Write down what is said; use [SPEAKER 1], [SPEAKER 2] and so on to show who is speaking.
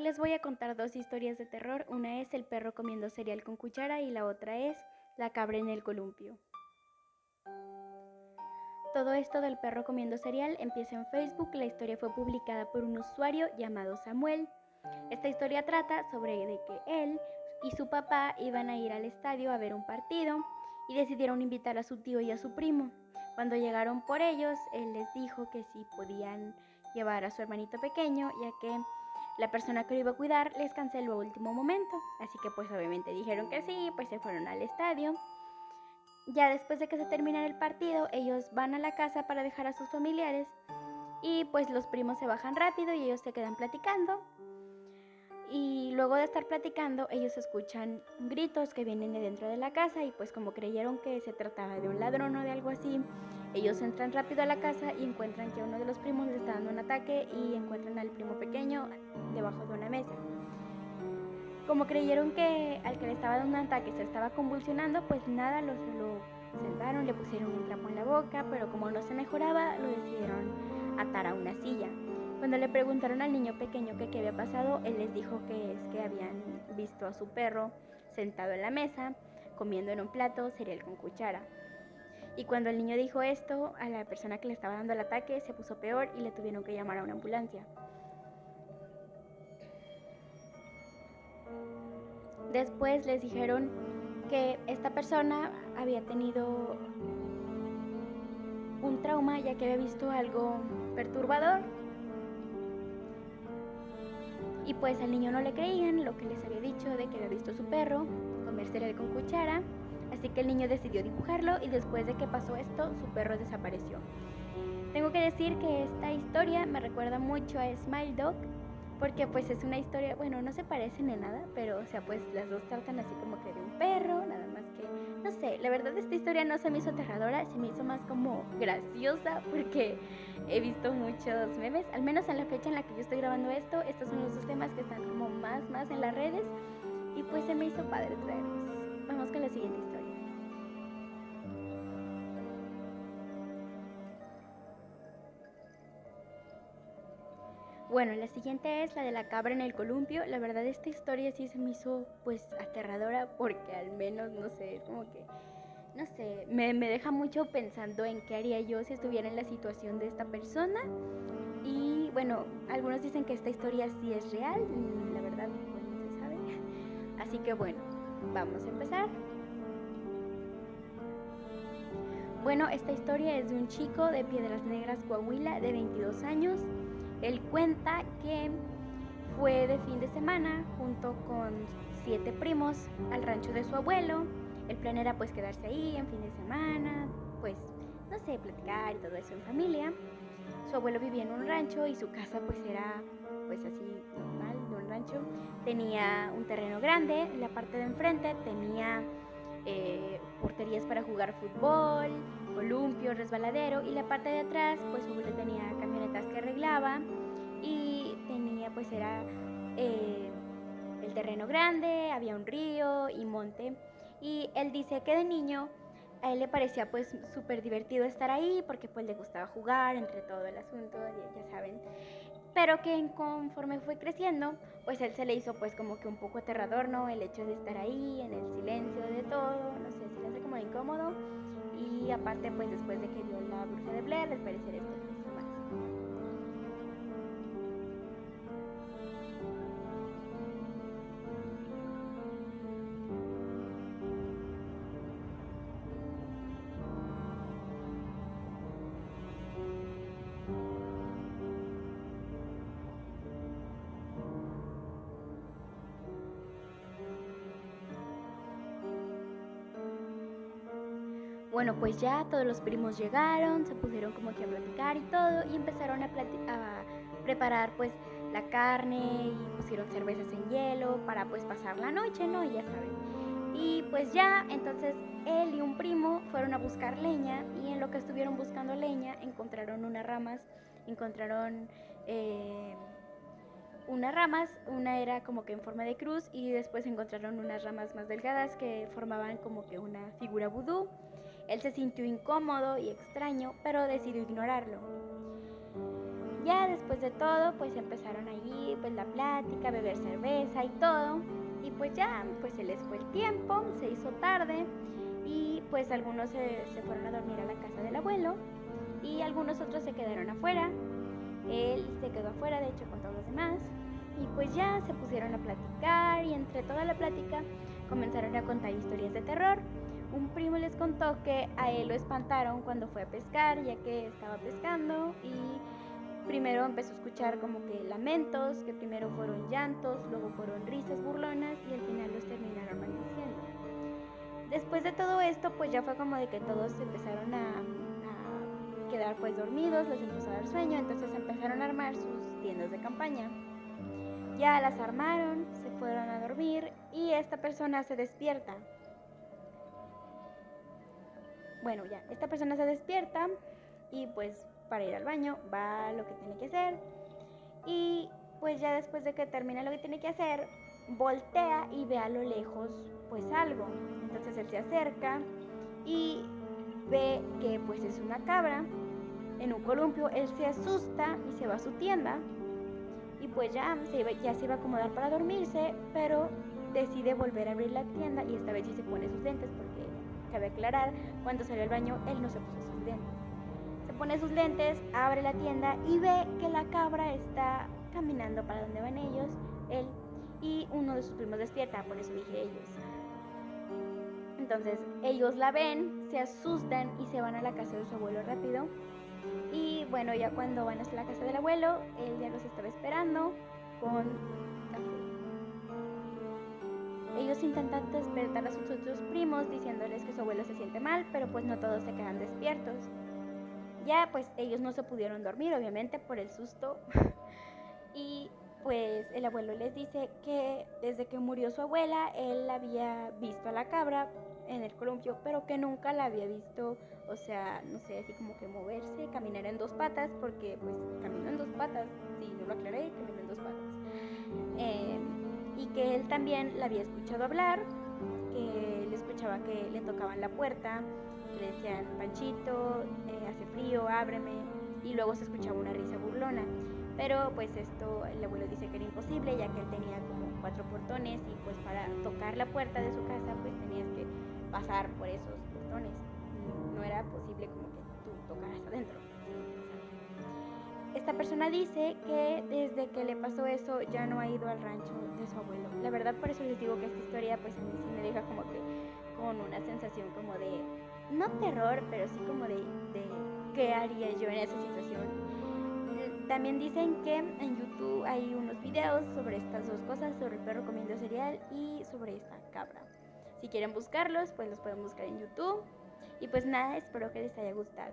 [SPEAKER 1] les voy a contar dos historias de terror. Una es el perro comiendo cereal con cuchara y la otra es la cabra en el columpio. Todo esto del perro comiendo cereal empieza en Facebook. La historia fue publicada por un usuario llamado Samuel. Esta historia trata sobre que él y su papá iban a ir al estadio a ver un partido y decidieron invitar a su tío y a su primo. Cuando llegaron por ellos, él les dijo que si podían llevar a su hermanito pequeño, ya que la persona que lo iba a cuidar les canceló a último momento. Así que pues obviamente dijeron que sí, pues se fueron al estadio. Ya después de que se terminara el partido, ellos van a la casa para dejar a sus familiares y pues los primos se bajan rápido y ellos se quedan platicando. Y luego de estar platicando, ellos escuchan gritos que vienen de dentro de la casa y pues como creyeron que se trataba de un ladrón o de algo así, ellos entran rápido a la casa y encuentran que uno de los primos les está dando un ataque y encuentran al primo pequeño debajo de una mesa. Como creyeron que al que le estaba dando un ataque se estaba convulsionando, pues nada, los, lo sentaron, le pusieron un trapo en la boca, pero como no se mejoraba, lo decidieron atar a una silla. Cuando le preguntaron al niño pequeño que qué había pasado, él les dijo que es que habían visto a su perro sentado en la mesa, comiendo en un plato cereal con cuchara. Y cuando el niño dijo esto, a la persona que le estaba dando el ataque se puso peor y le tuvieron que llamar a una ambulancia. Después les dijeron que esta persona había tenido un trauma ya que había visto algo perturbador. Y pues al niño no le creían lo que les había dicho de que había visto a su perro comer cereal con cuchara. Así que el niño decidió dibujarlo y después de que pasó esto, su perro desapareció. Tengo que decir que esta historia me recuerda mucho a Smile Dog, porque pues es una historia, bueno, no se parecen en nada, pero o sea, pues las dos tratan así como que de un perro, nada más que, no sé, la verdad esta historia no se me hizo aterradora, se me hizo más como graciosa, porque he visto muchos memes, al menos en la fecha en la que yo estoy grabando esto, estos son los dos temas que están como más, más en las redes, y pues se me hizo padre traerlos. Vamos con la siguiente historia. Bueno, la siguiente es la de la cabra en el columpio. La verdad esta historia sí se me hizo pues aterradora porque al menos, no sé, como que, no sé, me, deja mucho pensando en qué haría yo si estuviera en la situación de esta persona. Y bueno, algunos dicen que esta historia sí es real, la verdad pues no se sabe. Así que bueno, vamos a empezar. Bueno, esta historia es de un chico de Piedras Negras, Coahuila, de 22 años. Él cuenta que fue de fin de semana junto con siete primos al rancho de su abuelo. El plan era pues quedarse ahí en fin de semana, pues no sé, platicar y todo eso en familia. Su abuelo vivía en un rancho y su casa pues era pues así normal, de un rancho. Tenía un terreno grande, la parte de enfrente tenía eh, porterías para jugar fútbol, columpio, resbaladero y la parte de atrás pues su abuelo tenía que arreglaba y tenía pues era eh, el terreno grande, había un río y monte y él dice que de niño a él le parecía pues súper divertido estar ahí porque pues le gustaba jugar entre todo el asunto, ya, saben pero que conforme fue creciendo, pues él se le hizo pues como que un poco aterrador, ¿no? El hecho de estar ahí, en el silencio de todo, no sé, se le hace como incómodo. Y aparte, pues después de que vio la bruja de Blair, les parecer esto Bueno, pues ya todos los primos llegaron, se pusieron como que a platicar y todo y empezaron a, preparar pues la carne y pusieron cervezas en hielo para pues pasar la noche, ¿no? Y ya saben. Y pues ya, entonces él y un primo fueron a buscar leña y en lo que estuvieron buscando leña encontraron unas ramas, encontraron eh, unas ramas, una era como que en forma de cruz y después encontraron unas ramas más delgadas que formaban como que una figura vudú. Él se sintió incómodo y extraño, pero decidió ignorarlo. Ya después de todo, pues empezaron allí pues la plática, beber cerveza y todo. Y pues ya, pues se les fue el tiempo, se hizo tarde y pues algunos se, se fueron a dormir a la casa del abuelo y algunos otros se quedaron afuera. Él se quedó afuera, de hecho, con todos los demás. Y pues ya se pusieron a platicar y entre toda la plática comenzaron a contar historias de terror. Un primo les contó que a él lo espantaron cuando fue a pescar, ya que estaba pescando y primero empezó a escuchar como que lamentos, que primero fueron llantos, luego fueron risas burlonas y al final los terminaron maldiciendo. Después de todo esto, pues ya fue como de que todos empezaron a, a quedar pues dormidos, les empezó a dar sueño, entonces empezaron a armar sus tiendas de campaña. Ya las armaron, se fueron a dormir y esta persona se despierta bueno, ya, esta persona se despierta y pues para ir al baño va lo que tiene que hacer. Y pues ya después de que termina lo que tiene que hacer, voltea y ve a lo lejos pues algo. Entonces él se acerca y ve que pues es una cabra en un columpio. Él se asusta y se va a su tienda. Y pues ya se, iba, a acomodar para dormirse, pero decide volver a abrir la tienda y esta vez sí se pone sus lentes porque cabe aclarar, cuando salió al baño él no se puso sus lentes. Se pone sus lentes, abre la tienda y ve que la cabra está caminando para donde van ellos, él y uno de sus primos despierta, por eso dije ellos. Entonces ellos la ven, se asustan y se van a la casa de su abuelo rápido. Y bueno, ya cuando van hasta la casa del abuelo, él ya los estaba esperando con intentan despertar a sus otros primos diciéndoles que su abuelo se siente mal, pero pues no todos se quedan despiertos. Ya pues ellos no se pudieron dormir, obviamente, por el susto. y pues el abuelo les dice que desde que murió su abuela, él había visto a la cabra en el columpio, pero que nunca la había visto, o sea, no sé, así como que moverse, caminar en dos patas, porque pues caminó en dos patas, sí, no lo aclaré, caminó en dos patas. Eh, y que él también la había escuchado hablar, que él escuchaba que le tocaban la puerta, le decían, Panchito, eh, hace frío, ábreme, y luego se escuchaba una risa burlona. Pero pues esto el abuelo dice que era imposible, ya que él tenía como cuatro portones y pues para tocar la puerta de su casa pues tenías que pasar por esos portones. No era posible como que tú tocaras adentro. Esta persona dice que desde que le pasó eso ya no ha ido al rancho de su abuelo. La verdad por eso les digo que esta historia pues a mí sí me deja como que con una sensación como de, no terror, pero sí como de, de qué haría yo en esa situación. También dicen que en YouTube hay unos videos sobre estas dos cosas, sobre el perro comiendo cereal y sobre esta cabra. Si quieren buscarlos, pues los pueden buscar en YouTube. Y pues nada, espero que les haya gustado.